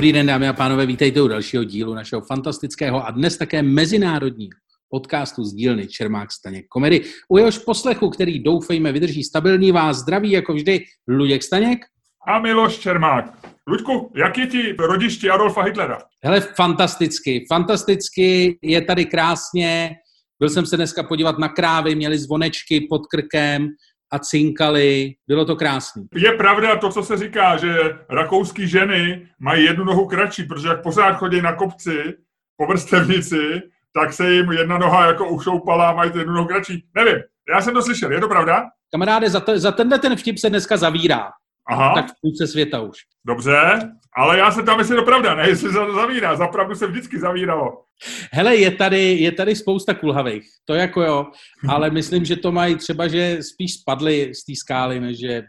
Dobrý den, dámy a pánové, vítejte u dalšího dílu našeho fantastického a dnes také mezinárodního podcastu z dílny Čermák Staněk Komedy. U jehož poslechu, který doufejme vydrží stabilní, vás zdraví jako vždy Luděk Staněk a Miloš Čermák. Luďku, jak je ti rodiště Adolfa Hitlera? Hele, fantasticky, fantasticky, je tady krásně. Byl jsem se dneska podívat na krávy, měli zvonečky pod krkem, a cinkali. Bylo to krásný. Je pravda to, co se říká, že rakouský ženy mají jednu nohu kratší, protože jak pořád chodí na kopci po vrstevnici, tak se jim jedna noha jako ušoupala a mají jednu nohu kratší. Nevím, já jsem to slyšel, je to pravda? Kamaráde, za, to, za tenhle ten vtip se dneska zavírá. Aha. Tak v půlce světa už. Dobře, ale já se tam, jestli to pravda, ne, jestli se zavírá. Zapravdu se vždycky zavíralo. Hele, je tady, je tady spousta kulhavých, to jako jo, ale myslím, že to mají třeba, že spíš spadly z té skály, než že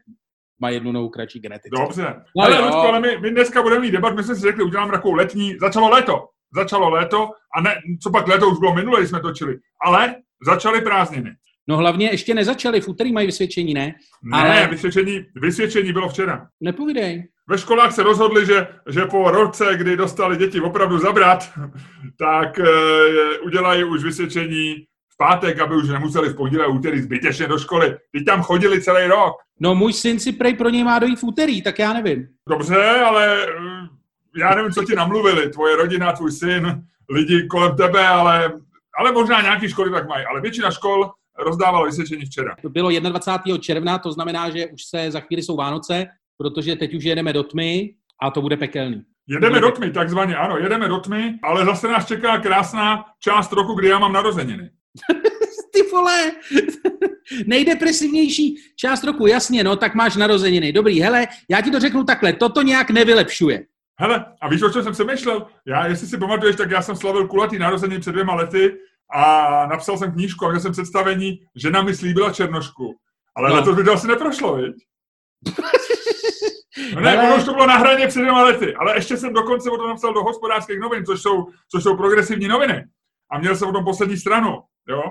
má jednu novou kratší genetiku. Dobře. No, ale, Ludko, ale my, my, dneska budeme mít debat, my jsme si řekli, uděláme takovou letní, začalo léto, začalo léto a ne, co pak léto už bylo minulé, když jsme točili, ale začaly prázdniny. No hlavně ještě nezačali, v úterý mají vysvědčení, ne? Ne, ale... vysvědčení, vysvědčení bylo včera. Nepovídej. Ve školách se rozhodli, že, že po roce, kdy dostali děti opravdu zabrat, tak e, udělají už vysvědčení v pátek, aby už nemuseli v pondělí a úterý zbytečně do školy. Teď tam chodili celý rok. No můj syn si prej pro něj má dojít v úterý, tak já nevím. Dobře, ale eh, já nevím, co ti namluvili, tvoje rodina, tvůj syn, lidi kolem tebe, ale, ale možná nějaký školy tak mají. Ale většina škol rozdával vysvědčení včera. To bylo 21. června, to znamená, že už se za chvíli jsou Vánoce, protože teď už jedeme do tmy a to bude pekelný. Jedeme do tmy, takzvaně, ano, jedeme do tmy, ale zase nás čeká krásná část roku, kdy já mám narozeniny. Ty vole, nejdepresivnější část roku, jasně, no, tak máš narozeniny. Dobrý, hele, já ti to řeknu takhle, toto nějak nevylepšuje. Hele, a víš, o čem jsem přemýšlel? Já, jestli si pamatuješ, tak já jsem slavil kulatý narozeniny před dvěma lety a napsal jsem knížku a měl jsem představení, žena mi slíbila černošku. Ale no. letos by to asi neprošlo, viď? No ne, ale... už to bylo na hraně před dvěma lety, ale ještě jsem dokonce o tom napsal do hospodářských novin, což jsou, což jsou progresivní noviny. A měl jsem o tom poslední stranu, jo.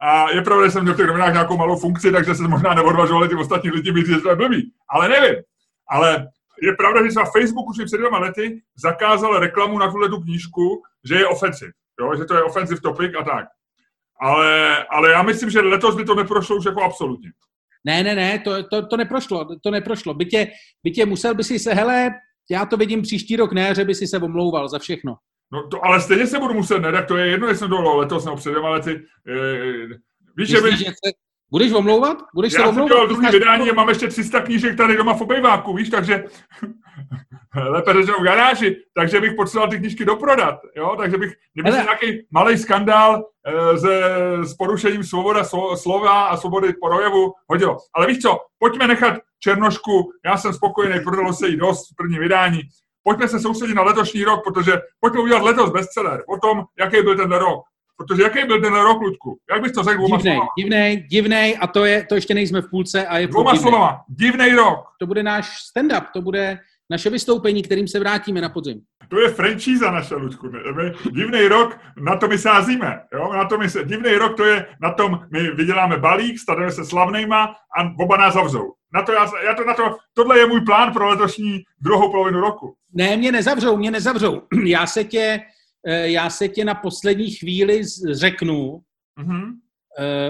A je pravda, že jsem měl v těch novinách nějakou malou funkci, takže se možná neodvažovali ty ostatní lidi být, že to je blbý. Ale nevím. Ale je pravda, že třeba Facebook už před dvěma lety zakázal reklamu na tuhle tu knížku, že je ofensiv jo, že to je offensive topic a tak. Ale, ale já myslím, že letos by to neprošlo už jako absolutně. Ne, ne, ne, to, to, to neprošlo, to neprošlo. Bytě, bytě musel by si se, hele, já to vidím příští rok, ne, že by si se omlouval za všechno. No to, ale stejně se budu muset, ne, tak to je jedno, jestli to letos nebo před dvěma lety. E, víš, že by... Že se, budeš omlouvat? Budeš já se omlouvat? Já jsem druhý vydání a mám ještě 300 knížek tady doma v obejváku, víš, takže lépe řečeno v garáži, takže bych potřeboval ty knížky doprodat, jo, takže bych, kdyby se nějaký malý skandál e, se, s porušením svoboda slo, slova a svobody projevu hodilo. Ale víš co, pojďme nechat Černošku, já jsem spokojený, prodalo se jí dost v první vydání, pojďme se soustředit na letošní rok, protože pojďme udělat letos bestseller o tom, jaký byl ten rok. Protože jaký byl ten rok, Ludku? Jak bys to řekl dvouma divnej, slovama? Divnej, divnej, a to, je, to ještě nejsme v půlce. A je dvouma slovama, divnej rok. To bude náš stand-up, to bude naše vystoupení, kterým se vrátíme na podzim. To je franchíza naše, Ludku. Divný rok, na to my sázíme. Jo? Na to my se, divný rok to je, na tom my vyděláme balík, staneme se slavnejma a oba nás zavřou. Na to já, já to, na to, tohle je můj plán pro letošní druhou polovinu roku. Ne, mě nezavřou, mě nezavřou. Já se tě, eh, já se tě na poslední chvíli řeknu, mm-hmm.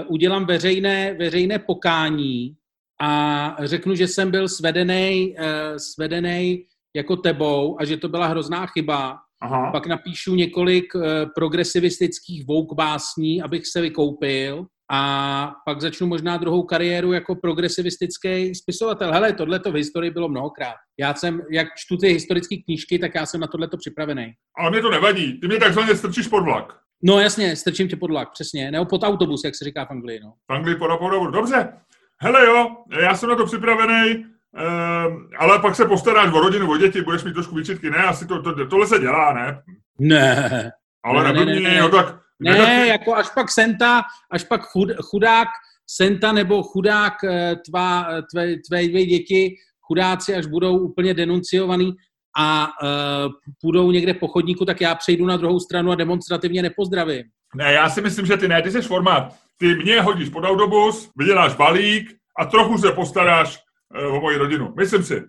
udělám veřejné, veřejné pokání a řeknu, že jsem byl svedený, uh, svedený jako tebou a že to byla hrozná chyba. Aha. Pak napíšu několik uh, progresivistických vouk básní, abych se vykoupil a pak začnu možná druhou kariéru jako progresivistický spisovatel. Hele, tohle to v historii bylo mnohokrát. Já jsem, jak čtu ty historické knížky, tak já jsem na tohle to připravený. Ale mě to nevadí. Ty mě takzvaně strčíš pod vlak. No jasně, strčím tě pod vlak, přesně. Nebo pod autobus, jak se říká v Anglii. No. V Anglii pod autobus. Dobře, hele jo, já jsem na to připravený, uh, ale pak se postaráš o rodinu, o děti, budeš mít trošku výčitky, ne, asi to, to, tohle se dělá, ne? Ne. Ale ne, ne, ne, ne. No, tak, ne, ne, jako až pak Senta, až pak chud, chudák Senta nebo chudák eh, tvá, tvé, tvé dvě děti, chudáci, až budou úplně denunciovaný a uh, půjdou někde po chodníku, tak já přejdu na druhou stranu a demonstrativně nepozdravím. Ne, já si myslím, že ty ne, ty jsi formát ty mě hodíš pod autobus, vyděláš balík a trochu se postaráš uh, o moji rodinu. Myslím si.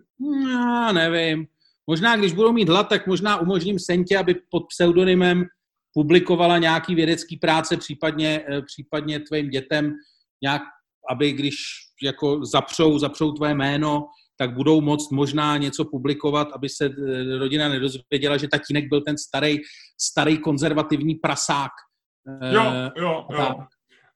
Já nevím. možná když budou mít hlad, tak možná umožním Sentě, aby pod pseudonymem publikovala nějaký vědecký práce, případně, eh, případně tvým dětem nějak, aby když jako zapřou, zapřou tvoje jméno, tak budou moct možná něco publikovat, aby se eh, rodina nedozvěděla, že tatínek byl ten starý, starý konzervativní prasák. Jo, jo, jo.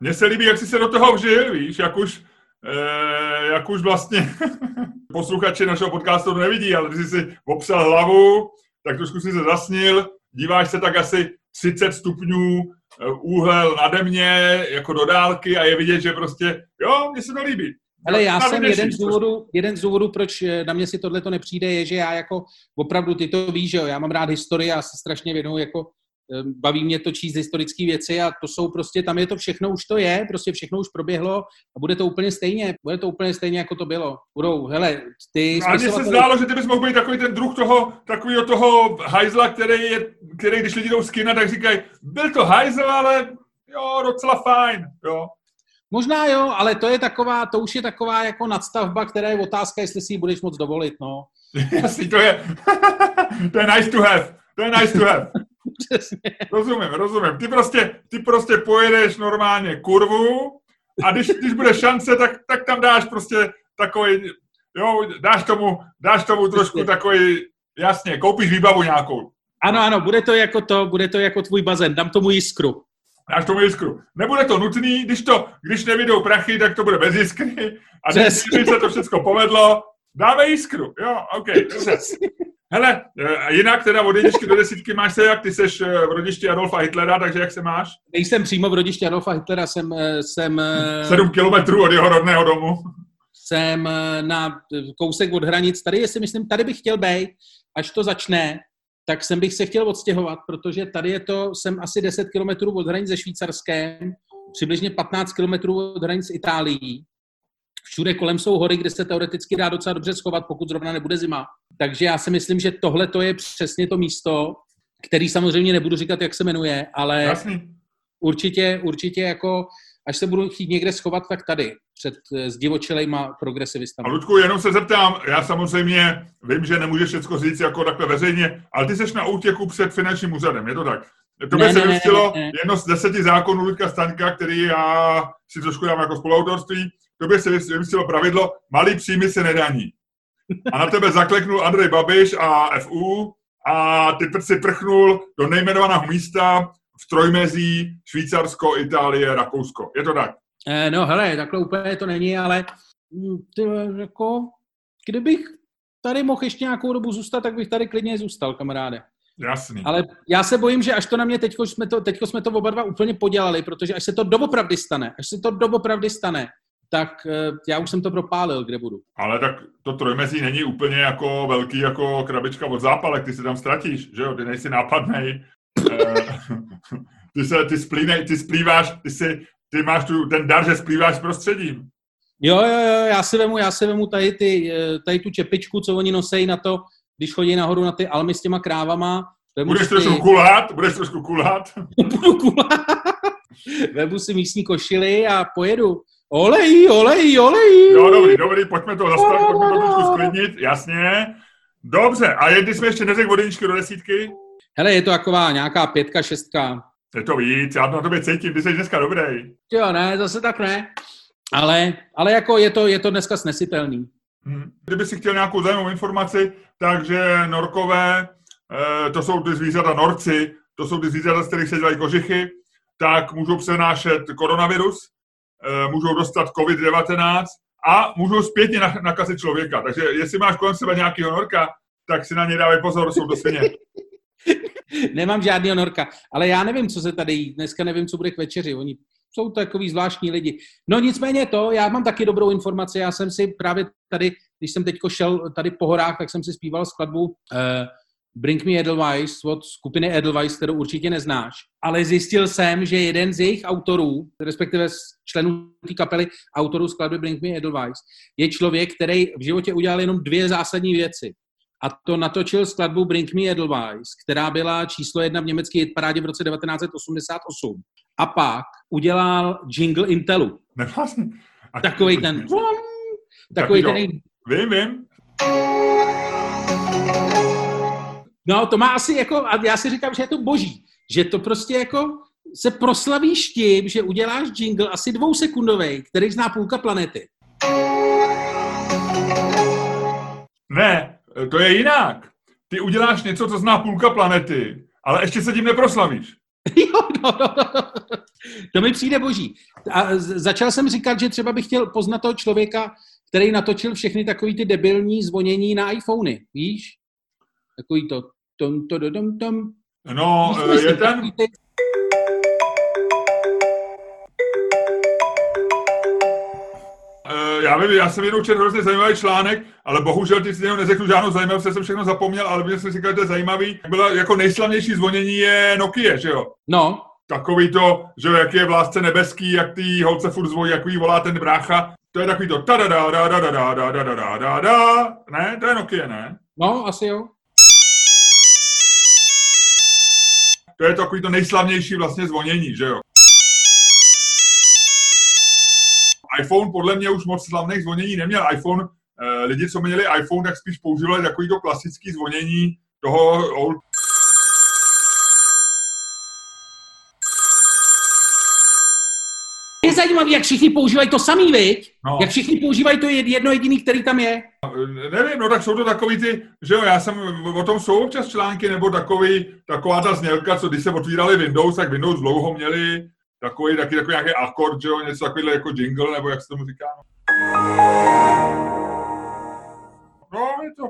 Mně se líbí, jak jsi se do toho vžil, víš, jak už, eh, jak už vlastně posluchači našeho podcastu to nevidí, ale když jsi si opsal hlavu, tak trošku si se zasnil, díváš se tak asi 30 stupňů eh, úhel nade mě, jako do dálky a je vidět, že prostě, jo, mně se to líbí. Ale já jsem jeden z, důvodů, jeden z důvodů, proč eh, na mě si tohle to nepřijde, je, že já jako opravdu, ty to víš, že jo, já mám rád historii a se strašně věnuju jako baví mě to číst historické věci a to jsou prostě, tam je to všechno, už to je, prostě všechno už proběhlo a bude to úplně stejně, bude to úplně stejně, jako to bylo. Budou, hele, ty... A mně se zdálo, že ty bys mohl být takový ten druh toho, takového toho hajzla, který, je, který když lidi jdou z kina, tak říkají, byl to hajzl, ale jo, docela fajn, jo. Možná jo, ale to je taková, to už je taková jako nadstavba, která je otázka, jestli si ji budeš moc dovolit, no. Jasný, to je, to je nice to have, to je nice to have. Přesně. Rozumím, rozumím. Ty prostě, ty prostě pojedeš normálně kurvu a když, když bude šance, tak, tak tam dáš prostě takový, jo, dáš tomu, dáš tomu trošku takový, jasně, koupíš výbavu nějakou. Ano, ano, bude to jako to, bude to jako tvůj bazén, dám tomu jiskru. Dáš tomu jiskru. Nebude to nutný, když to, když nevidou prachy, tak to bude bez jiskry. A když se to všechno povedlo, dáme jiskru. Jo, OK. Hele, a jinak teda od jedničky do desítky máš se jak? Ty seš eh, v rodišti Adolfa Hitlera, takže jak se máš? Nejsem přímo v rodišti Adolfa Hitlera, jsem... Eh, jsem eh, Sedm kilometrů od jeho rodného domu. Jsem na kousek od hranic. Tady, jestli myslím, tady bych chtěl být, až to začne, tak jsem bych se chtěl odstěhovat, protože tady je to, jsem asi 10 kilometrů od hranic ze Švýcarskem, přibližně 15 kilometrů od hranic Itálií Všude kolem jsou hory, kde se teoreticky dá docela dobře schovat, pokud zrovna nebude zima. Takže já si myslím, že tohle to je přesně to místo, který samozřejmě nebudu říkat, jak se jmenuje, ale Jasný. určitě, určitě jako až se budu chtít někde schovat, tak tady, před eh, zdivočelejma progresivistami. A Ludku, jenom se zeptám, já samozřejmě vím, že nemůžeš všechno říct jako takhle veřejně, ale ty jsi na útěku před finančním úřadem, je to tak? To by se vystilo jedno z deseti zákonů Ludka Staňka, který já si trošku dám jako spoluautorství, tobě se vymyslelo pravidlo, malý příjmy se nedaní. A na tebe zakleknul Andrej Babiš a FU a ty si prchnul do nejmenovaného místa v trojmezí Švýcarsko, Itálie, Rakousko. Je to tak? Eh, no hele, takhle úplně to není, ale hm, ty, jako, kdybych tady mohl ještě nějakou dobu zůstat, tak bych tady klidně zůstal, kamaráde. Jasný. Ale já se bojím, že až to na mě teďko jsme to, teďko jsme to oba dva úplně podělali, protože až se to doopravdy stane, až se to doopravdy stane, tak eh, já už jsem to propálil, kde budu. Ale tak to trojmezí není úplně jako velký jako krabička od zápalek, ty se tam ztratíš, že jo, ty nejsi nápadnej. Eh, ty se, ty, splínej, ty splýváš, ty si, ty máš tu, ten dar, že splýváš s prostředím. Jo, jo, jo, já si vemu, já si vemu tady, ty, eh, tady tu čepičku, co oni nosejí na to, když chodí nahoru na ty almy s těma krávama. Budeš ty... trošku kulhat? Budeš trošku kulhat? Budu kulhat. Vemu si místní košily a pojedu. Olej, olej, olej. Jo, dobrý, dobrý, pojďme to zastavit, pojďme to trošku sklidnit, jasně. Dobře, a jedni jsme ještě neřekl od do desítky? Hele, je to taková nějaká pětka, šestka. Je to víc, já to na tobě cítím, ty jsi dneska dobrý. Jo, ne, zase tak ne. Ale, ale jako je to, je to dneska snesitelný. Hmm. Kdyby si chtěl nějakou zajímavou informaci, takže norkové, eh, to jsou ty zvířata norci, to jsou ty zvířata, z kterých se dělají kožichy, tak můžou přenášet koronavirus, můžou dostat COVID-19 a můžou zpětně nakazit člověka. Takže jestli máš kolem sebe nějakého norka, tak si na ně dávej pozor, jsou svině. Nemám žádného norka, ale já nevím, co se tady jí. Dneska nevím, co bude k večeři. Oni jsou takový zvláštní lidi. No nicméně to, já mám taky dobrou informaci. Já jsem si právě tady, když jsem teď šel tady po horách, tak jsem si zpíval skladbu uh, Bring Me Edelweiss od skupiny Edelweiss, kterou určitě neznáš, ale zjistil jsem, že jeden z jejich autorů, respektive z členů té kapely, autorů skladby Bring Me Edelweiss, je člověk, který v životě udělal jenom dvě zásadní věci. A to natočil skladbu Bring Me Edelweiss, která byla číslo jedna v německé hitparádě v roce 1988. A pak udělal jingle Intelu. Takový ten... Takový ten... Vím, vím. No, to má asi jako, a já si říkám, že je to boží, že to prostě jako se proslavíš tím, že uděláš jingle asi dvousekundový, který zná půlka planety. Ne, to je jinak. Ty uděláš něco, co zná půlka planety, ale ještě se tím neproslavíš. jo, no, no, no. To mi přijde boží. A začal jsem říkat, že třeba bych chtěl poznat toho člověka, který natočil všechny takový ty debilní zvonění na iPhony, víš? Takový to tom, to, tom, tom. No, je ten... Eh, já vím, já jsem jenom četl hrozně zajímavý článek, ale bohužel ty si neřekl žádnou zajímavost, jsem všechno zapomněl, ale mě jsem říkal, že to je zajímavý. Byla jako nejslavnější zvonění je Nokia, že jo? No. Takový to, že jak je v lásce nebeský, jak ty holce furt zvoní, jak jí volá ten brácha. To je takový to ta da da da da da da da da da da da Ne, to je Nokia, ne? No, asi jo. To je takový to nejslavnější vlastně zvonění, že jo? iPhone podle mě už moc slavných zvonění neměl. iPhone, eh, lidi, co měli iPhone, tak spíš používali takový to klasický zvonění toho old Je zajímavé, jak všichni používají to samý, viď? No. Jak všichni používají to jedno jediný, který tam je. Nevím, no tak jsou to takový ty, že jo, já jsem, o tom jsou občas články, nebo takový, taková ta znělka, co když se otvírali Windows, tak Windows dlouho měli takový, taky takový nějaký akord, že jo, něco takovýhle jako jingle, nebo jak se tomu říká. No, je to.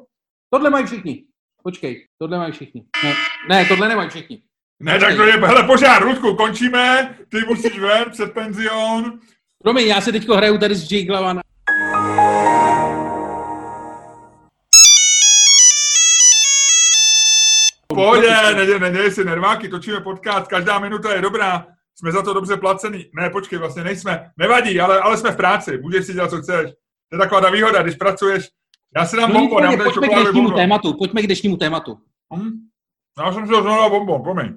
Tohle mají všichni. Počkej, tohle mají všichni. Ne, ne tohle nemají všichni. Ne, tak to je, hele, požár, Rudku, končíme, ty musíš ven před penzion. Promiň, já se teďko hraju tady s Jiglava na... Pohodě, neděj, neděj si nerváky, točíme podcast, každá minuta je dobrá, jsme za to dobře placený. Ne, počkej, vlastně nejsme, nevadí, ale, ale jsme v práci, můžeš si dělat, co chceš. To je taková ta výhoda, když pracuješ. Já si dám no, bombo, dám pojďme k dnešnímu tématu, pojďme k dnešnímu tématu. Hm? Já jsem si to znovu bombo, promiň.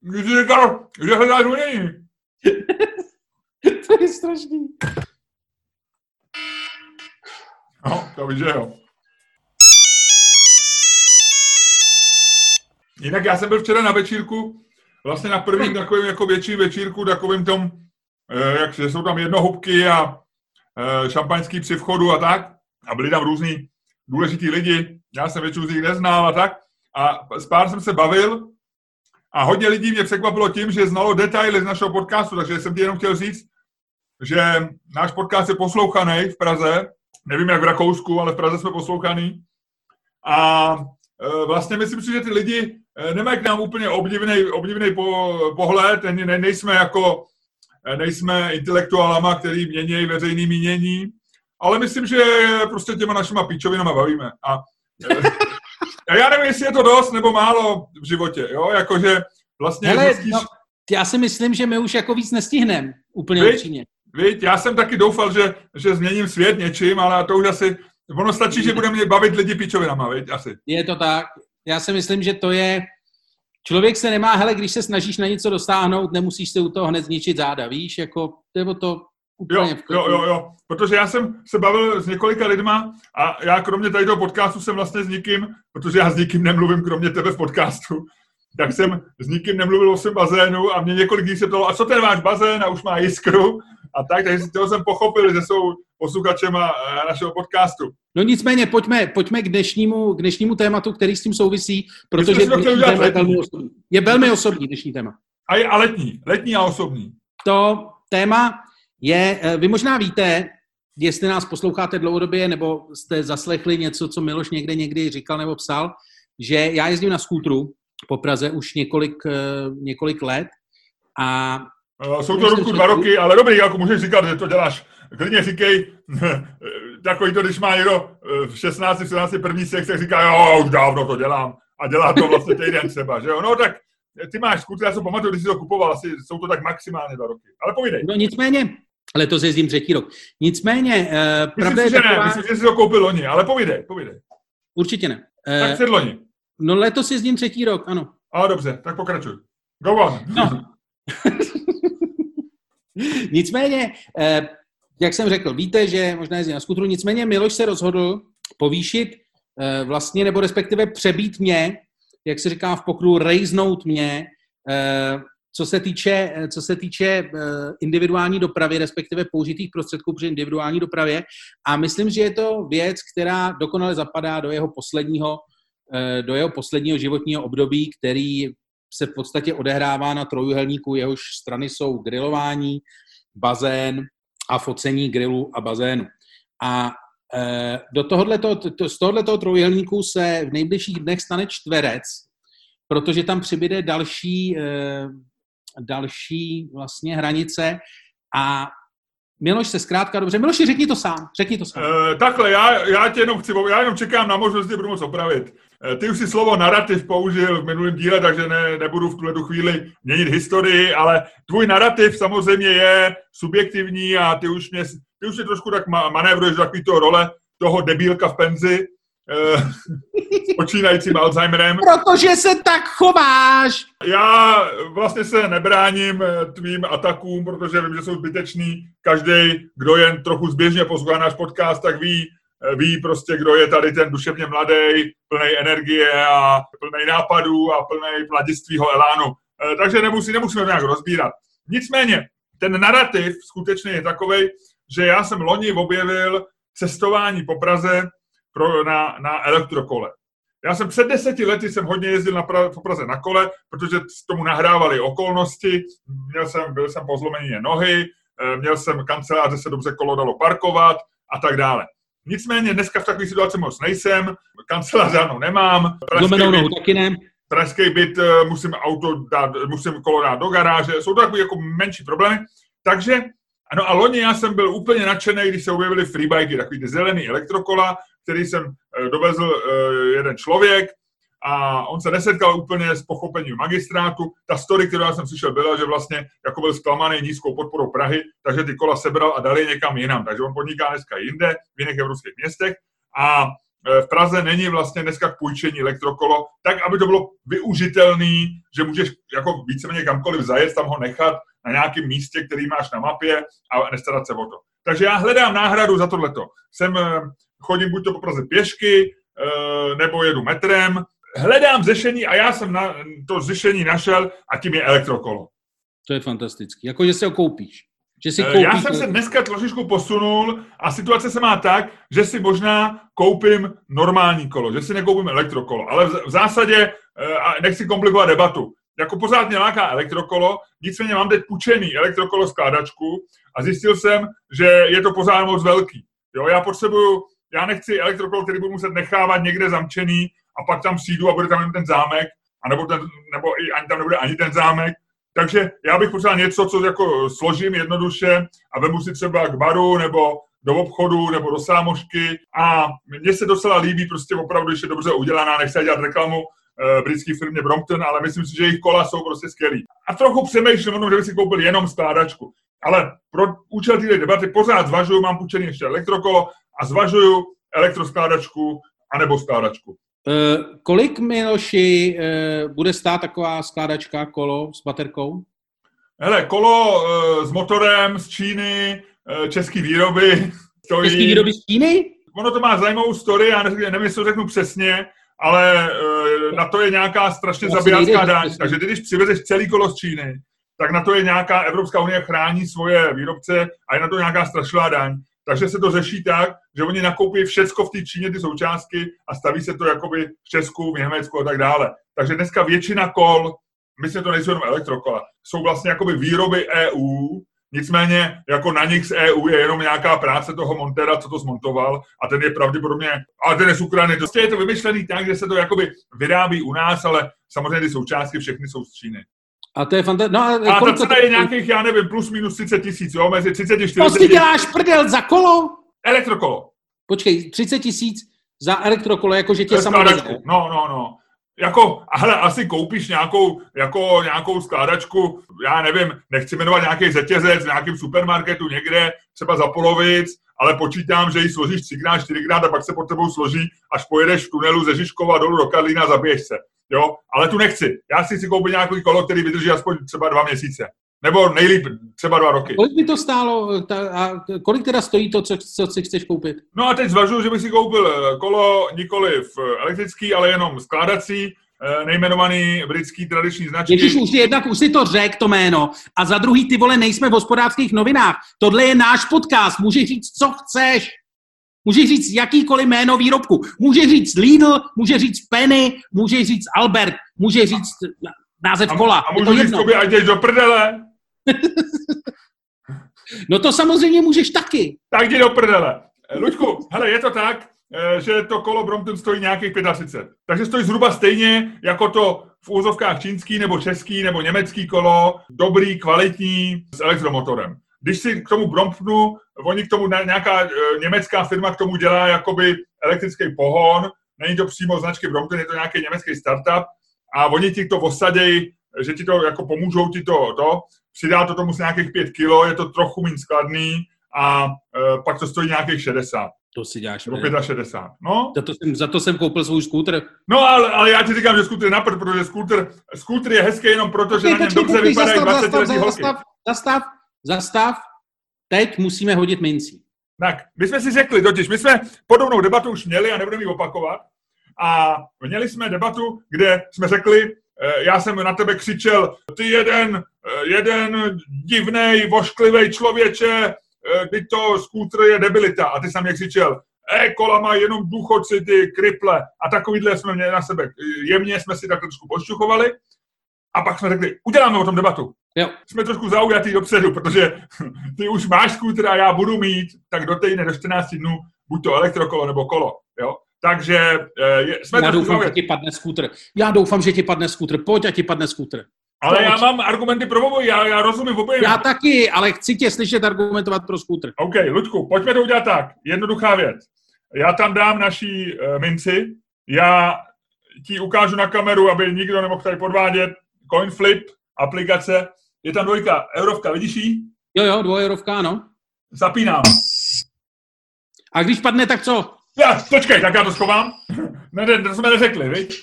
Když jsi říkal, že hledáš umění. to je strašný. No, to víš, že jo. Jinak já jsem byl včera na večírku, vlastně na prvním takovým jako větší večírku, takovým tom, eh, jak jsou tam jednohubky a eh, šampaňský při vchodu a tak. A byli tam různí důležitý lidi. Já jsem většinu z nich neznal a tak. A s pár jsem se bavil a hodně lidí mě překvapilo tím, že znalo detaily z našeho podcastu, takže jsem ti jenom chtěl říct, že náš podcast je poslouchaný v Praze, nevím jak v Rakousku, ale v Praze jsme poslouchaný. A e, vlastně myslím si, že ty lidi e, nemají k nám úplně obdivný, obdivný po, pohled, ne, nejsme jako e, nejsme intelektuálama, který mění veřejný mínění, ale myslím, že prostě těma našima píčovinama bavíme. A a já nevím, jestli je to dost nebo málo v životě, jo, jakože vlastně Hele, zjistíš... no, já si myslím, že my už jako víc nestihneme, úplně upřímně. Víš, já jsem taky doufal, že, že změním svět něčím, ale to už asi, ono stačí, že bude mě bavit lidi pičovinama, víš, asi. Je to tak. Já si myslím, že to je, člověk se nemá, hele, když se snažíš na něco dostáhnout, nemusíš se u toho hned zničit záda, víš, jako, nebo to Úplně jo, jo, jo, jo, protože já jsem se bavil s několika lidma a já kromě tady toho podcastu jsem vlastně s nikým, protože já s nikým nemluvím, kromě tebe v podcastu, tak jsem s nikým nemluvil o svém bazénu a mě několik lidí se ptalo, a co ten váš bazén a už má jiskru a tak, takže toho jsem pochopil, že jsou posluchačem našeho podcastu. No nicméně, pojďme, pojďme k, dnešnímu, k dnešnímu tématu, který s tím souvisí, protože je velmi osobní. Je velmi osobní dnešní téma. A je a letní, letní a osobní. To téma je, eh, vy možná víte, jestli nás posloucháte dlouhodobě, nebo jste zaslechli něco, co Miloš někde někdy říkal nebo psal, že já jezdím na skútru po Praze už několik, eh, několik let a jsou to roku dva roky, ale dobrý, jako můžeš říkat, že to děláš. Klidně říkej, takový to, když má někdo eh, v 16, 17 první sex, tak říká, jo, už dávno to dělám. A dělá to vlastně týden třeba, že jo. No tak ty máš skutr, já si pamatuju, když jsi to kupoval, asi jsou to tak maximálně dva roky. Ale povídej. No nicméně, letos jezdím třetí rok. Nicméně, uh, pravda je taková... ne, myslím, že jsi to koupil loni, ale povídej, povídej. Určitě ne. Uh, tak loni. No letos jezdím třetí rok, ano. A dobře, tak pokračuj. Go on. No. nicméně, uh, jak jsem řekl, víte, že možná jezdím na skutru, nicméně Miloš se rozhodl povýšit eh, vlastně, nebo respektive přebít mě, jak se říká v pokru, rejznout mě, eh, co se týče, co se týče individuální dopravy, respektive použitých prostředků při individuální dopravě. A myslím, že je to věc, která dokonale zapadá do jeho posledního, do jeho posledního životního období, který se v podstatě odehrává na trojuhelníku, jehož strany jsou grilování, bazén a focení grilu a bazénu. A do tohoto, to, z tohoto trojuhelníku se v nejbližších dnech stane čtverec, protože tam přibyde další, další vlastně hranice a Miloš se zkrátka dobře. Miloši, řekni to sám. Řekni to sám. E, takhle, já, já tě jenom chci, já jenom čekám na možnost, budu moct opravit. E, ty už si slovo narrativ použil v minulém díle, takže ne, nebudu v tuhle chvíli měnit historii, ale tvůj narrativ samozřejmě je subjektivní a ty už mě, ty už mě trošku tak manévruješ takový toho role toho debílka v penzi, s počínajícím Alzheimerem. Protože se tak chováš! Já vlastně se nebráním eh, tvým atakům, protože vím, že jsou zbytečný. Každý, kdo jen trochu zběžně poslouchá náš podcast, tak ví, eh, ví prostě, kdo je tady ten duševně mladý, plný energie a plný nápadů a plný mladistvého elánu. Takže nemusí, nemusíme nějak rozbírat. Nicméně, ten narrativ skutečně je takový, že já jsem loni objevil cestování po Praze pro, na, na elektrokole. Já jsem před deseti lety jsem hodně jezdil na pra, po Praze na kole, protože s tomu nahrávali okolnosti. Měl jsem, byl jsem po nohy, eh, měl jsem kancelář, kde se dobře kolo dalo parkovat a tak dále. Nicméně dneska v takové situaci moc nejsem, kancelář žádnou nemám. Zlomenou nohu taky ne. Pražský byt eh, musím auto dát, musím kolo dát do garáže, jsou to takové jako menší problémy. Takže ano a loni já jsem byl úplně nadšený, když se objevily freebikey, takový ty zelený elektrokola, který jsem eh, dovezl eh, jeden člověk a on se nesetkal úplně s pochopením magistrátu. Ta story, kterou já jsem slyšel, byla, že vlastně jako byl zklamaný nízkou podporou Prahy, takže ty kola sebral a dali někam jinam. Takže on podniká dneska jinde, v jiných evropských městech a eh, v Praze není vlastně dneska k půjčení elektrokolo, tak aby to bylo využitelný, že můžeš jako víceméně kamkoliv zajet, tam ho nechat na nějakém místě, který máš na mapě a nestarat se o to. Takže já hledám náhradu za tohleto. Jsem chodím buď to po Praze pěšky, eh, nebo jedu metrem. Hledám řešení a já jsem na, to řešení našel a tím je elektrokolo. To je fantastický. Jako, že si ho koupíš. Že si eh, koupíš... Já jsem se dneska trošičku posunul a situace se má tak, že si možná koupím normální kolo, že si nekoupím elektrokolo. Ale v zásadě, eh, a nechci komplikovat debatu, jako pořád mě láká elektrokolo, nicméně mám teď pučený elektrokolo skládačku a zjistil jsem, že je to pořád moc velký. Jo, já potřebuju já nechci elektrokolo, který budu muset nechávat někde zamčený a pak tam přijdu a bude tam jen ten zámek, anebo ten, nebo i ani tam nebude ani ten zámek. Takže já bych potřeboval něco, co jako složím jednoduše a vemu si třeba k baru nebo do obchodu nebo do sámošky a mně se docela líbí prostě opravdu, když je dobře udělaná, nechci dělat reklamu e, britské firmě Brompton, ale myslím si, že jejich kola jsou prostě skvělý. A trochu přemýšlím o tom, že bych si koupil jenom skládačku. Ale pro účel této debaty pořád zvažuju, mám půjčený ještě elektrokolo a zvažuju elektroskládačku anebo skládačku. E, kolik, Miloši, e, bude stát taková skládačka, kolo s baterkou? Hele, kolo e, s motorem z Číny, e, český výroby. Stojí... Český výroby z Číny? Ono to má zajímavou story, já nevím, nevím jestli to řeknu přesně, ale e, na to je nějaká strašně zabijácká daň. Takže když přivezeš celý kolo z Číny, tak na to je nějaká Evropská unie chrání svoje výrobce a je na to nějaká strašlivá daň. Takže se to řeší tak, že oni nakoupí všecko v té Číně, ty součástky a staví se to jakoby v Česku, v Německu a tak dále. Takže dneska většina kol, myslím, to nejsou jenom elektrokola, jsou vlastně jakoby výroby EU, Nicméně jako na nich z EU je jenom nějaká práce toho montera, co to zmontoval a ten je pravděpodobně, ale ten je z Ukrajiny. Prostě je to vymyšlený tak, že se to jakoby vyrábí u nás, ale samozřejmě ty součástky všechny jsou z Číny. A to je fantastické. No, a, a ta cena je nějakých, já nevím, plus minus 30 tisíc, jo, mezi 30 a 40 Prostě děláš prdel za kolo? Elektrokolo. Počkej, 30 tisíc za elektrokolo, jakože tě samo No, no, no. Jako, ale asi koupíš nějakou, jako nějakou skládačku, já nevím, nechci jmenovat nějaký řetězec v nějakém supermarketu někde, třeba za polovic, ale počítám, že ji složíš třikrát, čtyřikrát a pak se pod tebou složí, až pojedeš v tunelu ze Žižkova dolů do Karlína a zabiješ se. Jo, ale tu nechci. Já si chci koupit nějaký kolo, který vydrží aspoň třeba dva měsíce. Nebo nejlíp třeba dva roky. Kolik by to stálo? Ta, a kolik teda stojí to, co, co si chceš koupit? No a teď zvažuji, že bych si koupil eh, kolo nikoli v elektrický, ale jenom skládací, eh, nejmenovaný britský tradiční značky. Ježíš, už jednak už si to řek, to jméno. A za druhý, ty vole, nejsme v hospodářských novinách. Tohle je náš podcast, můžeš říct, co chceš. Můžeš říct jakýkoliv jméno výrobku. Můžeš říct Lidl, můžeš říct Penny, můžeš říct Albert, můžeš říct název kola. A, a můžu říct tobě, ať jdeš do prdele. no to samozřejmě můžeš taky. Tak jdi do prdele. Eh, Luďku, hele, je to tak, eh, že to kolo Brompton stojí nějakých 35. Takže stojí zhruba stejně jako to v úzovkách čínský nebo český nebo německý kolo, dobrý, kvalitní, s elektromotorem. Když si k tomu Bromptonu, oni k tomu nějaká e, německá firma k tomu dělá jakoby elektrický pohon, není to přímo značky Brompton, je to nějaký německý startup a oni ti to osadějí, že ti to jako pomůžou ti to, to přidá to tomu z nějakých 5 kilo, je to trochu méně skladný a e, pak to stojí nějakých 60. To si děláš. Nebo 65. No. Za to, jsem, za to jsem koupil svůj skútr. No, ale, ale já ti říkám, že skútr je napřed, protože skútr, skútr je hezký jenom proto, že na něm dobře vypadají 20 letý holky. Zastav, zastav, zastav. Teď musíme hodit mincí. Tak, my jsme si řekli, totiž my jsme podobnou debatu už měli a nebudeme ji opakovat. A měli jsme debatu, kde jsme řekli, Eh, já jsem na tebe křičel, ty jeden, eh, jeden divnej, vošklivý člověče, ty eh, to skútr je debilita. A ty jsem mě křičel, e, kola mají jenom důchodci, ty kriple. A takovýhle jsme měli na sebe. Jemně jsme si tak trošku pošťuchovali. A pak jsme řekli, uděláme o tom debatu. Jo. Jsme trošku zaujatý dopředu, protože ty už máš skútr a já budu mít, tak do týdne, do 14 dnů, buď to elektrokolo nebo kolo. Jo? Takže eh, je, jsme Já doufám, že ti padne skútr. Já doufám, že ti padne skútr. Pojď a ti padne skútr. Ale Pojď. já mám argumenty pro oboj, já, já rozumím obojím. Já taky, ale chci tě slyšet argumentovat pro skútr. OK, Ludku, pojďme to udělat tak. Jednoduchá věc. Já tam dám naší uh, minci, já ti ukážu na kameru, aby nikdo nemohl tady podvádět. Coinflip, aplikace. Je tam dvojka, eurovka, vidíš ji? Jo, jo, dvojeurovka, ano. Zapínám. A když padne, tak co? Já, počkej, tak já to schovám. Ne, ne, to jsme neřekli, viď?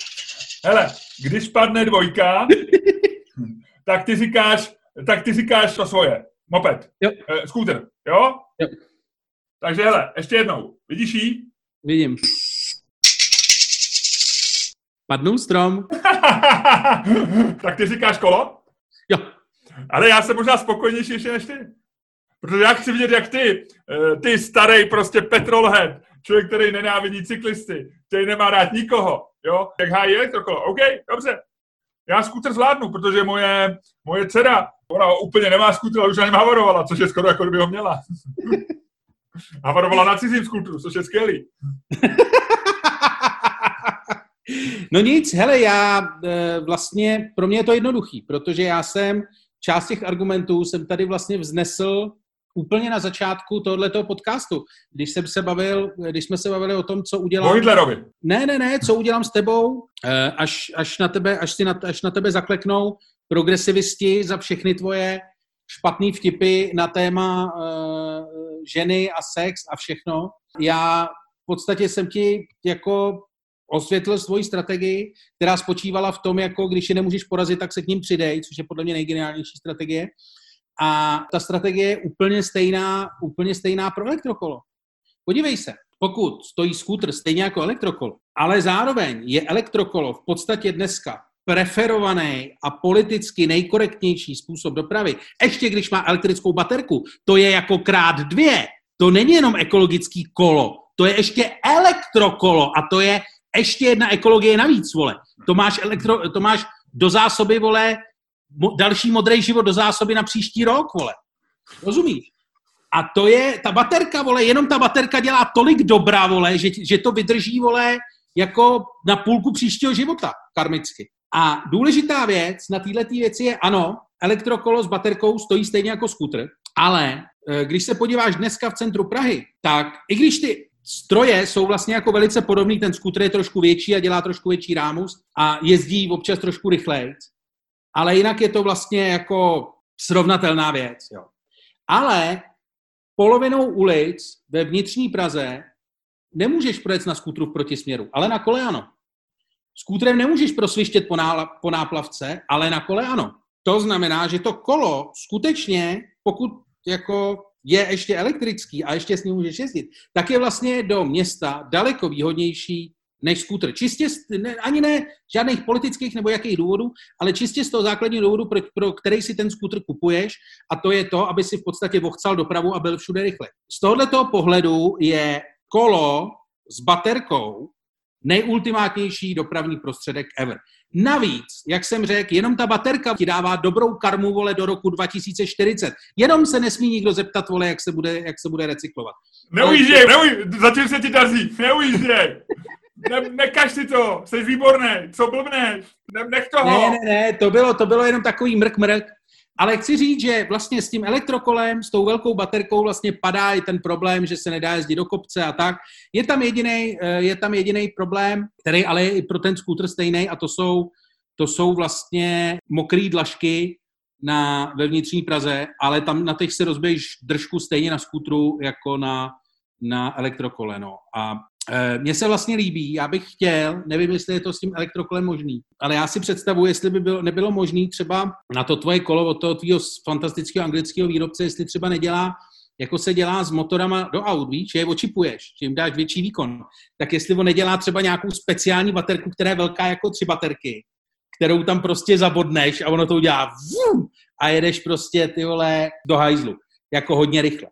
Hele, když padne dvojka, tak ty říkáš, tak ty říkáš to svoje. Moped. Jo. E, skúter, jo? Jo. Takže hele, ještě jednou. Vidíš jí? Vidím. Padnul strom. tak ty říkáš kolo? Jo. Ale já jsem možná spokojnější ještě než ty. Protože já chci vidět, jak ty, eh, ty starý prostě petrolhead, člověk, který nenávidí cyklisty, který nemá rád nikoho, jo, jak hájí elektrokolo. OK, dobře. Já skuter zvládnu, protože moje, moje dcera, ona úplně nemá skuter, ale už něm havarovala, což je skoro jako kdyby ho měla. havarovala na cizím skutru, což je skvělý. No nic, hele, já eh, vlastně, pro mě je to jednoduchý, protože já jsem část těch argumentů jsem tady vlastně vznesl úplně na začátku tohoto podcastu, když jsem se bavil, když jsme se bavili o tom, co udělám... Hitlerovi. Ne, ne, ne, co udělám s tebou, eh, až, až, na, tebe, až, si na, až na tebe zakleknou progresivisti za všechny tvoje špatný vtipy na téma uh, ženy a sex a všechno. Já v podstatě jsem ti jako osvětlil svoji strategii, která spočívala v tom, jako když je nemůžeš porazit, tak se k ním přidej, což je podle mě nejgeniálnější strategie. A ta strategie je úplně stejná, úplně stejná pro elektrokolo. Podívej se, pokud stojí skútr stejně jako elektrokolo, ale zároveň je elektrokolo v podstatě dneska preferovaný a politicky nejkorektnější způsob dopravy, ještě když má elektrickou baterku, to je jako krát dvě. To není jenom ekologický kolo, to je ještě elektrokolo a to je ještě jedna ekologie navíc, vole. To máš, elektro, to máš do zásoby, vole, mo, další modrý život do zásoby na příští rok, vole. Rozumíš? A to je, ta baterka, vole, jenom ta baterka dělá tolik dobrá, vole, že, že to vydrží, vole, jako na půlku příštího života, karmicky. A důležitá věc na této věci je, ano, elektrokolo s baterkou stojí stejně jako skútr, ale eh, když se podíváš dneska v centru Prahy, tak i když ty stroje jsou vlastně jako velice podobný, ten skútr je trošku větší a dělá trošku větší rámus a jezdí občas trošku rychleji, ale jinak je to vlastně jako srovnatelná věc. Jo. Ale polovinou ulic ve vnitřní Praze nemůžeš projet na skútru v protisměru, ale na kole ano. Skútrem nemůžeš prosvištět po, nála, po náplavce, ale na kole ano. To znamená, že to kolo skutečně, pokud jako je ještě elektrický a ještě s ním můžeš jezdit, tak je vlastně do města daleko výhodnější než skútr. Čistě, ne, ani ne žádných politických nebo jakých důvodů, ale čistě z toho základního důvodu, pro, pro který si ten skútr kupuješ, a to je to, aby si v podstatě vochcal dopravu a byl všude rychle. Z tohoto pohledu je kolo s baterkou nejultimátnější dopravní prostředek ever. Navíc, jak jsem řekl, jenom ta baterka ti dává dobrou karmu, vole, do roku 2040. Jenom se nesmí nikdo zeptat, vole, jak se bude, jak se bude recyklovat. Neujížděj, neuj, zatím se ti daří, neujížděj. Ne, nekaž si to, jsi výborný, co blbneš, ne, nech toho. Ne, ne, ne, to bylo, to bylo jenom takový mrk, mrk. Ale chci říct, že vlastně s tím elektrokolem, s tou velkou baterkou vlastně padá i ten problém, že se nedá jezdit do kopce a tak. Je tam jediný, eh, je tam jediný problém, který ale je i pro ten skútr stejný a to jsou, to jsou vlastně mokré dlažky na, ve vnitřní Praze, ale tam na těch se rozbiješ držku stejně na skútru jako na, na elektrokole. No. A mně se vlastně líbí, já bych chtěl, nevím, jestli je to s tím elektrokolem možný, ale já si představuji, jestli by bylo, nebylo možné třeba na to tvoje kolo od toho tvýho fantastického anglického výrobce, jestli třeba nedělá, jako se dělá s motorama do aut, víš, že je očipuješ, že jim dáš větší výkon, tak jestli on nedělá třeba nějakou speciální baterku, která je velká jako tři baterky, kterou tam prostě zabodneš a ono to udělá vum, a jedeš prostě ty vole do hajzlu, jako hodně rychle.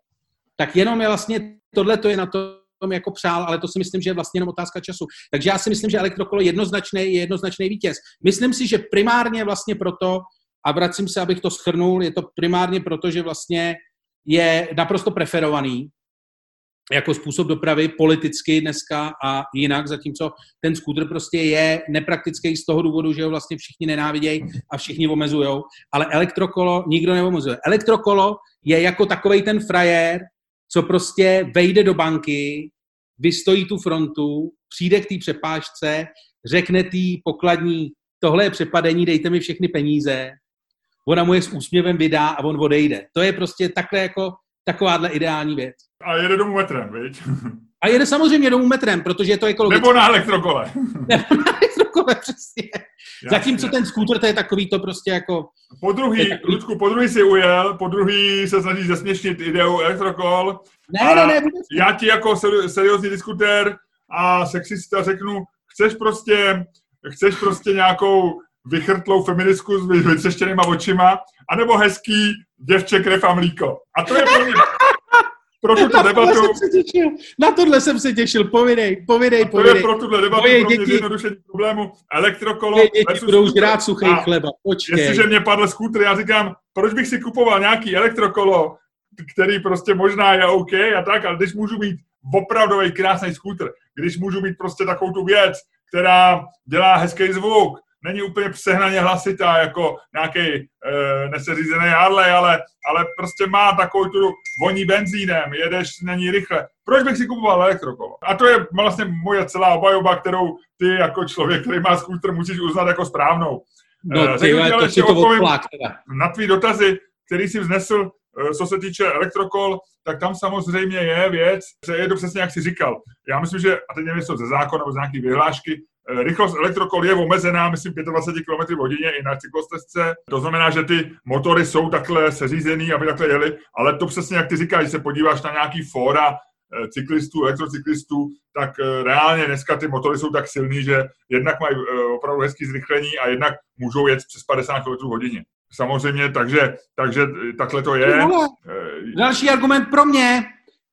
Tak jenom je vlastně, tohle to je na to, jako přál, ale to si myslím, že je vlastně jenom otázka času. Takže já si myslím, že elektrokolo jednoznačný je jednoznačný vítěz. Myslím si, že primárně vlastně proto, a vracím se, abych to schrnul, je to primárně proto, že vlastně je naprosto preferovaný jako způsob dopravy politicky dneska a jinak, zatímco ten skútr prostě je nepraktický z toho důvodu, že ho vlastně všichni nenávidějí a všichni omezujou, ale elektrokolo nikdo neomezuje. Elektrokolo je jako takový ten frajer, co prostě vejde do banky, vystojí tu frontu, přijde k té přepážce, řekne té pokladní, tohle je přepadení, dejte mi všechny peníze, ona mu je s úsměvem vydá a on odejde. To je prostě takhle jako takováhle ideální věc. A jede domů metrem, viď? A jede samozřejmě domů metrem, protože je to ekologické. Nebo na elektrokole. Nebo na elektrokole, přesně. Jasně. Zatímco ten skútr, to je takový to prostě jako... Po druhý, takový... Ludku, po druhý si ujel, po druhý se snaží zesměšnit ideu elektrokol. Ne, ne, ne, vůbec. Já ti jako seriózní diskutér a sexista řeknu, chceš prostě, chceš prostě nějakou vychrtlou feministku s vytřeštěnýma očima, anebo hezký děvče krev a mlíko. A to je pro mě, pro tuto na debatu... Jsem se těšil. Na tohle jsem se těšil. Povidej, povidej, povidej. To je pro tuhle debatu Moje pro děti... zjednodušení problému. Elektrokolo Moje děti budou žrát suchý chleba. Počkej. Jestliže mě padl skútr, já říkám, proč bych si kupoval nějaký elektrokolo, který prostě možná je OK a tak, ale když můžu mít opravdový krásný skútr, když můžu mít prostě takovou tu věc, která dělá hezký zvuk, není úplně přehnaně hlasitá jako nějaký e, neseřízený Harley, ale, ale prostě má takovou tu voní benzínem, jedeš není rychle. Proč bych si kupoval elektrokolo? A to je vlastně moje celá obajoba, kterou ty jako člověk, který má skútr, musíš uznat jako správnou. No, ty, e, to si to odplák, Na tvý dotazy, který si vznesl, e, co se týče elektrokol, tak tam samozřejmě je věc, že je to přesně, jak jsi říkal. Já myslím, že, a teď nevím, jestli ze zákona nebo z nějaké vyhlášky, Eh, rychlost elektrokol je omezená, myslím, 25 km v hodině i na cyklostezce. To znamená, že ty motory jsou takhle seřízený, aby takhle jeli, ale to přesně, jak ty říkáš, když se podíváš na nějaký fóra eh, cyklistů, elektrocyklistů, tak eh, reálně dneska ty motory jsou tak silný, že jednak mají opravdu hezký zrychlení a jednak můžou jet přes 50 km v hodině. Samozřejmě, takže, takže takhle to je. Další argument pro mě.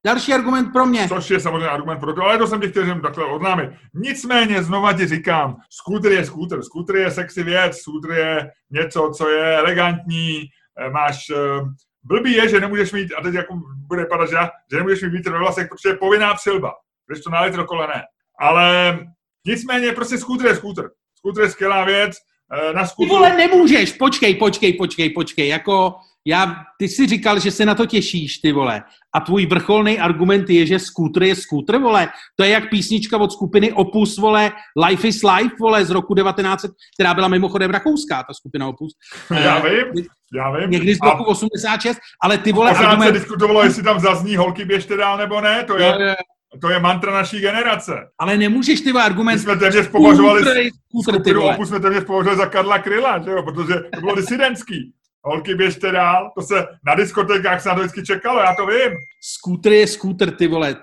Další argument pro mě. Což je samozřejmě argument pro to, ale to jsem ti chtěl že takhle oznámit. Nicméně znova ti říkám, skútr je skútr, skútr je sexy věc, skútr je něco, co je elegantní, eh, máš eh, Blbý je, že nemůžeš mít, a teď jako bude vypadat, že, že nemůžeš mít vítr ve vlasech, protože je povinná přilba, když to na elektrokole ne. Ale nicméně prostě skútr je skútr. Skútr je skvělá věc, eh, na skútru... Ty vole, nemůžeš, počkej, počkej, počkej, počkej, jako já, ty jsi říkal, že se na to těšíš, ty vole. A tvůj vrcholný argument je, že skútr je skútr, vole. To je jak písnička od skupiny Opus, vole, Life is Life, vole, z roku 1900, která byla mimochodem rakouská, ta skupina Opus. Já vím, já vím. Někdy z roku a... 86, ale ty vole... Pořád argument... se diskutovalo, jestli tam zazní holky běžte dál nebo ne, to je... No, to je mantra naší generace. Ale nemůžeš ty argument... My jsme téměř považovali, skupinu Opus jsme téměř považovali za Karla Kryla, že jo, protože to bylo disidentský. Holky, běžte dál, to se na diskotékách se na to vždycky čekalo, já to vím. Skútr je skútr, ty vole.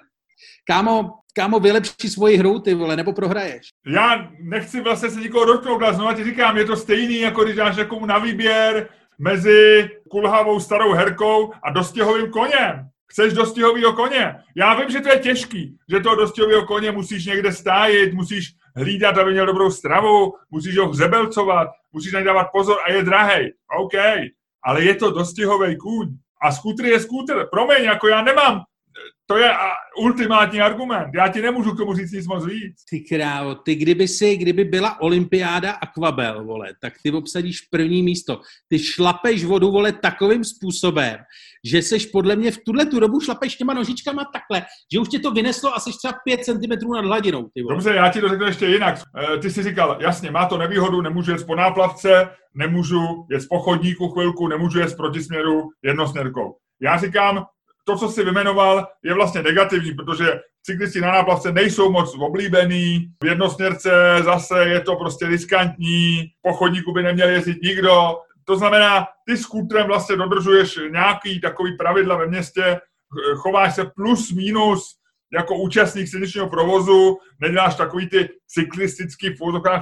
Kámo, kámo, vylepší svoji hru, ty vole, nebo prohraješ. Já nechci vlastně se nikoho dotknout, ale znovu ti říkám, je to stejný, jako když dáš někomu na výběr mezi kulhavou starou herkou a dostihovým koněm. Chceš dostihového koně? Já vím, že to je těžký, že toho dostihového koně musíš někde stájit, musíš hlídat, aby měl dobrou stravu, musíš ho hřebelcovat, musíš na dávat pozor a je drahej. OK, ale je to dostihový kůň. A skútr je skútr. Promiň, jako já nemám to je ultimátní argument. Já ti nemůžu k tomu říct nic moc víc. Ty krávo, ty kdyby si, kdyby byla olympiáda Aquabel, vole, tak ty obsadíš první místo. Ty šlapeš vodu, vole, takovým způsobem, že seš podle mě v tuhle tu dobu šlapeš těma nožičkama takhle, že už tě to vyneslo asi třeba 5 cm nad hladinou. Ty vole. Dobře, já ti to řeknu ještě jinak. Eh, ty jsi říkal, jasně, má to nevýhodu, nemůžu jet po náplavce, nemůžu jet po chodníku chvilku, nemůžu jet protisměru jednosměrkou. Já říkám, to, co si vymenoval, je vlastně negativní, protože cyklisti na náplavce nejsou moc oblíbený, v jednosměrce zase je to prostě riskantní, po chodníku by neměl jezdit nikdo. To znamená, ty skútrem vlastně dodržuješ nějaký takový pravidla ve městě, chováš se plus minus jako účastník silničního provozu, neděláš takový ty cyklistický v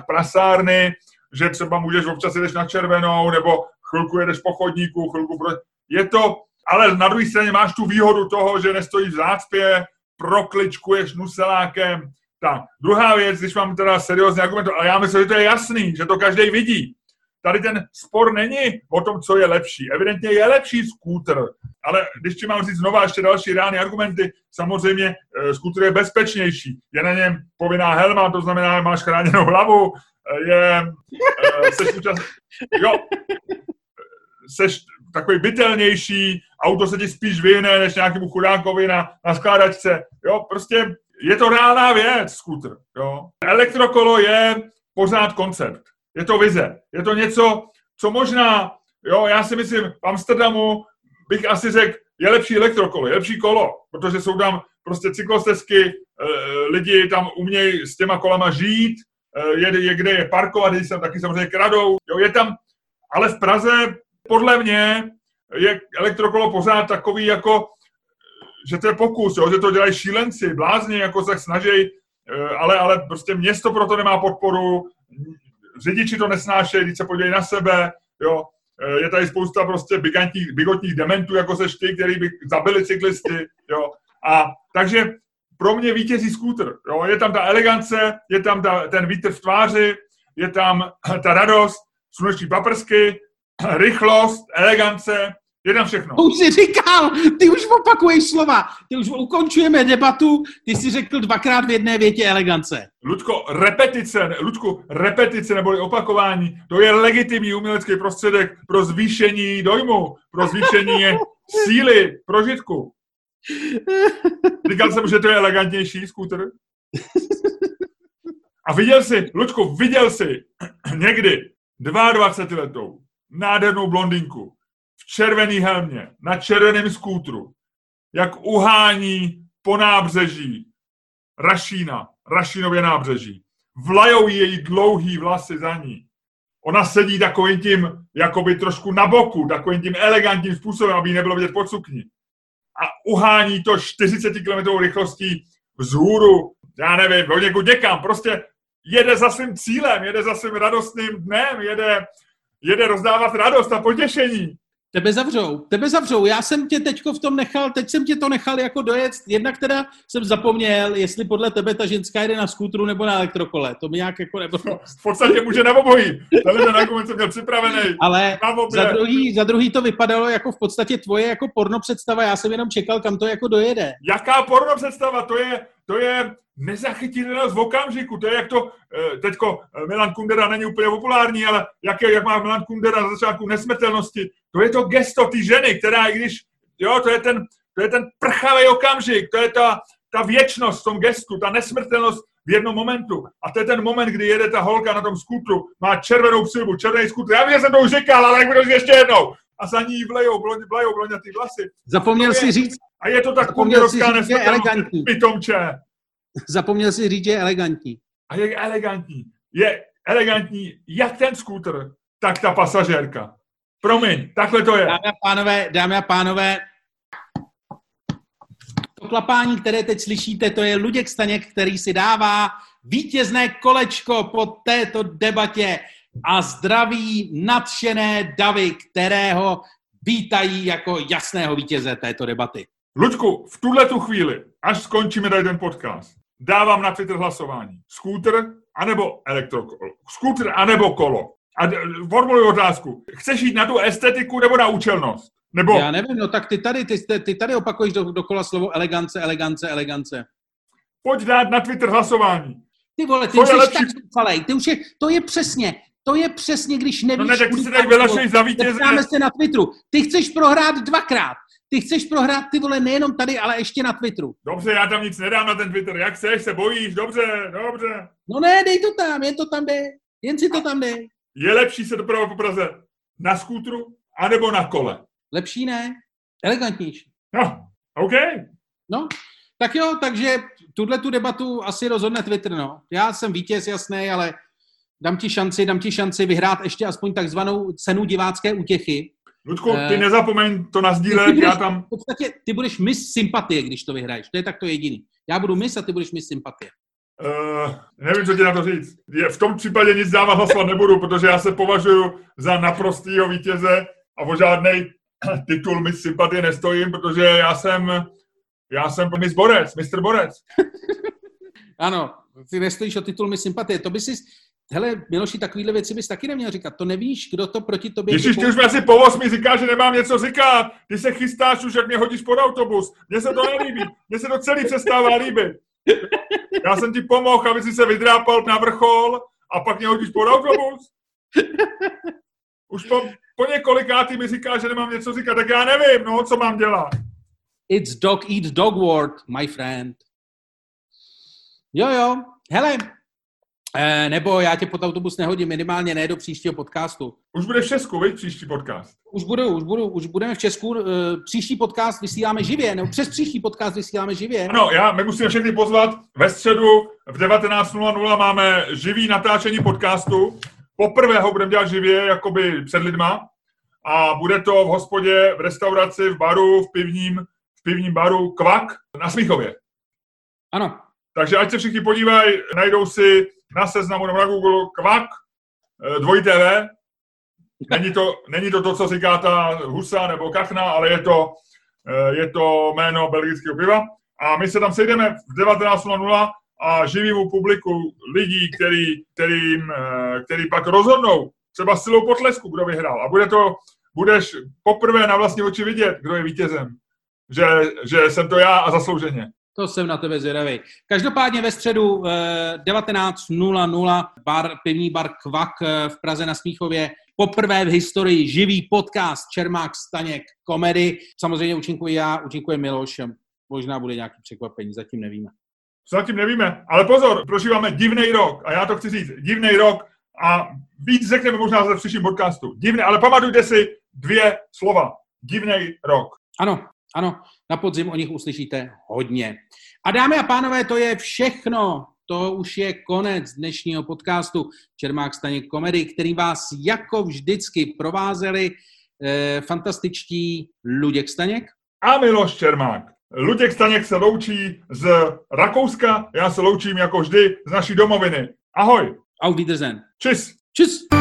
prasárny, že třeba můžeš občas jedeš na červenou, nebo chvilku jedeš po chodníku, chvilku pro... Je to ale na druhé straně máš tu výhodu toho, že nestojíš v zácpě, prokličkuješ nuselákem. Tak, druhá věc, když mám teda seriózně argument, ale já myslím, že to je jasný, že to každý vidí. Tady ten spor není o tom, co je lepší. Evidentně je lepší skútr, ale když ti mám říct znova ještě další reální argumenty, samozřejmě e, skútr je bezpečnější. Je na něm povinná helma, to znamená, že máš chráněnou hlavu, e, je, e, seš účast, jo, seš takový bytelnější, auto se ti spíš vyjne než nějakému chudákovi na, na skládačce. Jo, prostě je to reálná věc, skútr. Jo. Elektrokolo je pořád koncept. Je to vize. Je to něco, co možná, jo, já si myslím, v Amsterdamu bych asi řekl, je lepší elektrokolo, je lepší kolo, protože jsou tam prostě cyklostezky, e, lidi tam umějí s těma kolama žít, e, je, je kde je parkovat, když tam taky samozřejmě kradou, jo, je tam, ale v Praze podle mě je elektrokolo pořád takový jako, že to je pokus, jo, že to dělají šílenci, blázni, jako se snaží, eh, ale, ale prostě město proto nemá podporu, řidiči to nesnášejí, když se podívají na sebe, jo, eh, je tady spousta prostě bigantních, bigotních dementů, jako se ty, který by zabili cyklisty, jo, a takže pro mě vítězí skútr, jo, je tam ta elegance, je tam ta, ten vítr v tváři, je tam ta radost, sluneční paprsky, rychlost, elegance, je tam všechno. To už jsi říkal, ty už opakuješ slova, ty už ukončujeme debatu, ty jsi řekl dvakrát v jedné větě elegance. Ludko, repetice, Ludku, repetice neboli opakování, to je legitimní umělecký prostředek pro zvýšení dojmu, pro zvýšení síly, prožitku. Říkal jsem, že to je elegantnější skútr. A viděl jsi, Ludku, viděl jsi někdy 22 letou nádhernou blondinku v červený helmě, na červeném skútru, jak uhání po nábřeží Rašína, Rašínově nábřeží. Vlajou její dlouhý vlasy za ní. Ona sedí takovým tím, jakoby trošku na boku, takovým tím elegantním způsobem, aby nebylo vidět pod sukni. A uhání to 40 km rychlostí vzhůru, já nevím, někud někam, prostě jede za svým cílem, jede za svým radostným dnem, jede jede rozdávat radost a potěšení. Tebe zavřou, tebe zavřou. Já jsem tě teďko v tom nechal, teď jsem tě to nechal jako dojet. Jednak teda jsem zapomněl, jestli podle tebe ta ženská jede na skútru nebo na elektrokole. To mi nějak jako nebylo. No, v podstatě může na obojí. Tenhle argument jsem měl připravený. Ale za druhý, za druhý to vypadalo jako v podstatě tvoje jako porno představa. Já jsem jenom čekal, kam to jako dojede. Jaká porno představa? To je, to je nezachytitelnost v okamžiku. To je jak to, eh, teďko eh, Milan Kundera není úplně populární, ale jak, je, jak má Milan Kundera na začátku nesmrtelnosti, to je to gesto té ženy, která i když, jo, to je ten, to je ten prchavý okamžik, to je ta, ta věčnost v tom gestu, ta nesmrtelnost v jednom momentu. A to je ten moment, kdy jede ta holka na tom skutru, má červenou přilbu, červený skutr. Já vím, že jsem to už říkal, ale jak budu ještě jednou. A za ní vlejou, bloně, vlejou blondětý vlasy. Zapomněl si říct, A je to tak kunderovská nesmrtelnost, pitomče. Zapomněl si říct, že je elegantní. A je elegantní. Je elegantní jak ten skútr, tak ta pasažérka. Promiň, takhle to je. Dámy a pánové, dámy a pánové, to klapání, které teď slyšíte, to je Luděk Staněk, který si dává vítězné kolečko po této debatě a zdraví nadšené davy, kterého vítají jako jasného vítěze této debaty. Luďku, v tuhle tu chvíli, až skončíme tady ten podcast, dávám na Twitter hlasování. Skútr anebo elektrokolo. Skútr anebo kolo. A formuluji otázku. Chceš jít na tu estetiku nebo na účelnost? Nebo... Já nevím, no tak ty tady, ty, ty tady opakuješ do, dokola slovo elegance, elegance, elegance. Pojď dát na Twitter hlasování. Ty vole, ty už jsi lepší... tak falej, ty už je, to je přesně, to je přesně, když nevíš... No ne, tak se tady vylašej za vítěze. se na Twitteru. Ty chceš prohrát dvakrát. Ty chceš prohrát ty vole nejenom tady, ale ještě na Twitteru. Dobře, já tam nic nedám na ten Twitter. Jak chceš, se bojíš, dobře, dobře. No ne, dej to tam, jen to tam jde. Jen si to tam dej. Je lepší se dopravovat po Praze na skútru anebo na kole? Lepší ne, elegantnější. No, OK. No, tak jo, takže tuhle tu debatu asi rozhodne Twitter, no. Já jsem vítěz, jasný, ale dám ti šanci, dám ti šanci vyhrát ještě aspoň takzvanou cenu divácké útěchy. Ludku, ty uh, nezapomeň to nazdílet, já tam... V podstatě ty budeš mis sympatie, když to vyhraješ. To je takto jediný. Já budu mis a ty budeš mis sympatie. Uh, nevím, co ti na to říct. Je, v tom případě nic dávat hlasovat nebudu, protože já se považuji za naprostýho vítěze a o žádný titul mis sympatie nestojím, protože já jsem, já jsem mis Borec, mistr Borec. ano, ty nestojíš o titul mis sympatie. To by si, hele, Miloši, takovýhle věci bys taky neměl říkat. To nevíš, kdo to proti tobě... Ježiš, ty už mi asi po osmi říká, že nemám něco říkat. Ty se chystáš už, jak mě hodíš pod autobus. Mně se to nelíbí. Mně se to celý přestává líbit. Já jsem ti pomohl, aby si se vydrápal na vrchol a pak mě hodíš pod autobus. Už po, po několikátý mi říká, že nemám něco říkat, tak já nevím, no, co mám dělat. It's dog eat dog world, my friend. Jo, jo. Hele, Eh, nebo já tě pod autobus nehodím, minimálně ne do příštího podcastu. Už bude v Česku, víš, příští podcast. Už budu, už budu, už budeme v Česku. Eh, příští podcast vysíláme živě, nebo přes příští podcast vysíláme živě. Ano, já, my musíme všechny pozvat. Ve středu v 19.00 máme živý natáčení podcastu. Poprvé ho budeme dělat živě, jakoby před lidma. A bude to v hospodě, v restauraci, v baru, v pivním, v pivním baru Kvak na Smíchově. Ano. Takže ať se všichni podívají, najdou si na seznamu nebo na Google kvak, eh, dvoj TV. Není to, není to to, co říká ta husa nebo kachna, ale je to, eh, je to jméno belgického piva. A my se tam sejdeme v 19.00 a živýmu publiku lidí, který, kterým, eh, který pak rozhodnou, třeba silou potlesku, kdo vyhrál. A bude to, budeš poprvé na vlastní oči vidět, kdo je vítězem. Že, že jsem to já a zaslouženě. To jsem na tebe zvědavý. Každopádně ve středu eh, 19.00 bar, pivní bar Kvak eh, v Praze na Smíchově. Poprvé v historii živý podcast Čermák Staněk komedy. Samozřejmě účinkuji já, účinkuje Miloš. Možná bude nějaký překvapení, zatím nevíme. Zatím nevíme, ale pozor, prožíváme divný rok a já to chci říct, divný rok a víc řekneme možná za příštím podcastu. Divný, ale pamatujte si dvě slova. Divný rok. Ano, ano, na podzim o nich uslyšíte hodně. A dámy a pánové, to je všechno. To už je konec dnešního podcastu Čermák Staněk komedy, který vás jako vždycky provázeli eh, fantastičtí Luděk Staněk a Miloš Čermák. Luděk Staněk se loučí z Rakouska, já se loučím jako vždy z naší domoviny. Ahoj. Auf Wiedersehen. Tschüss. Tschüss.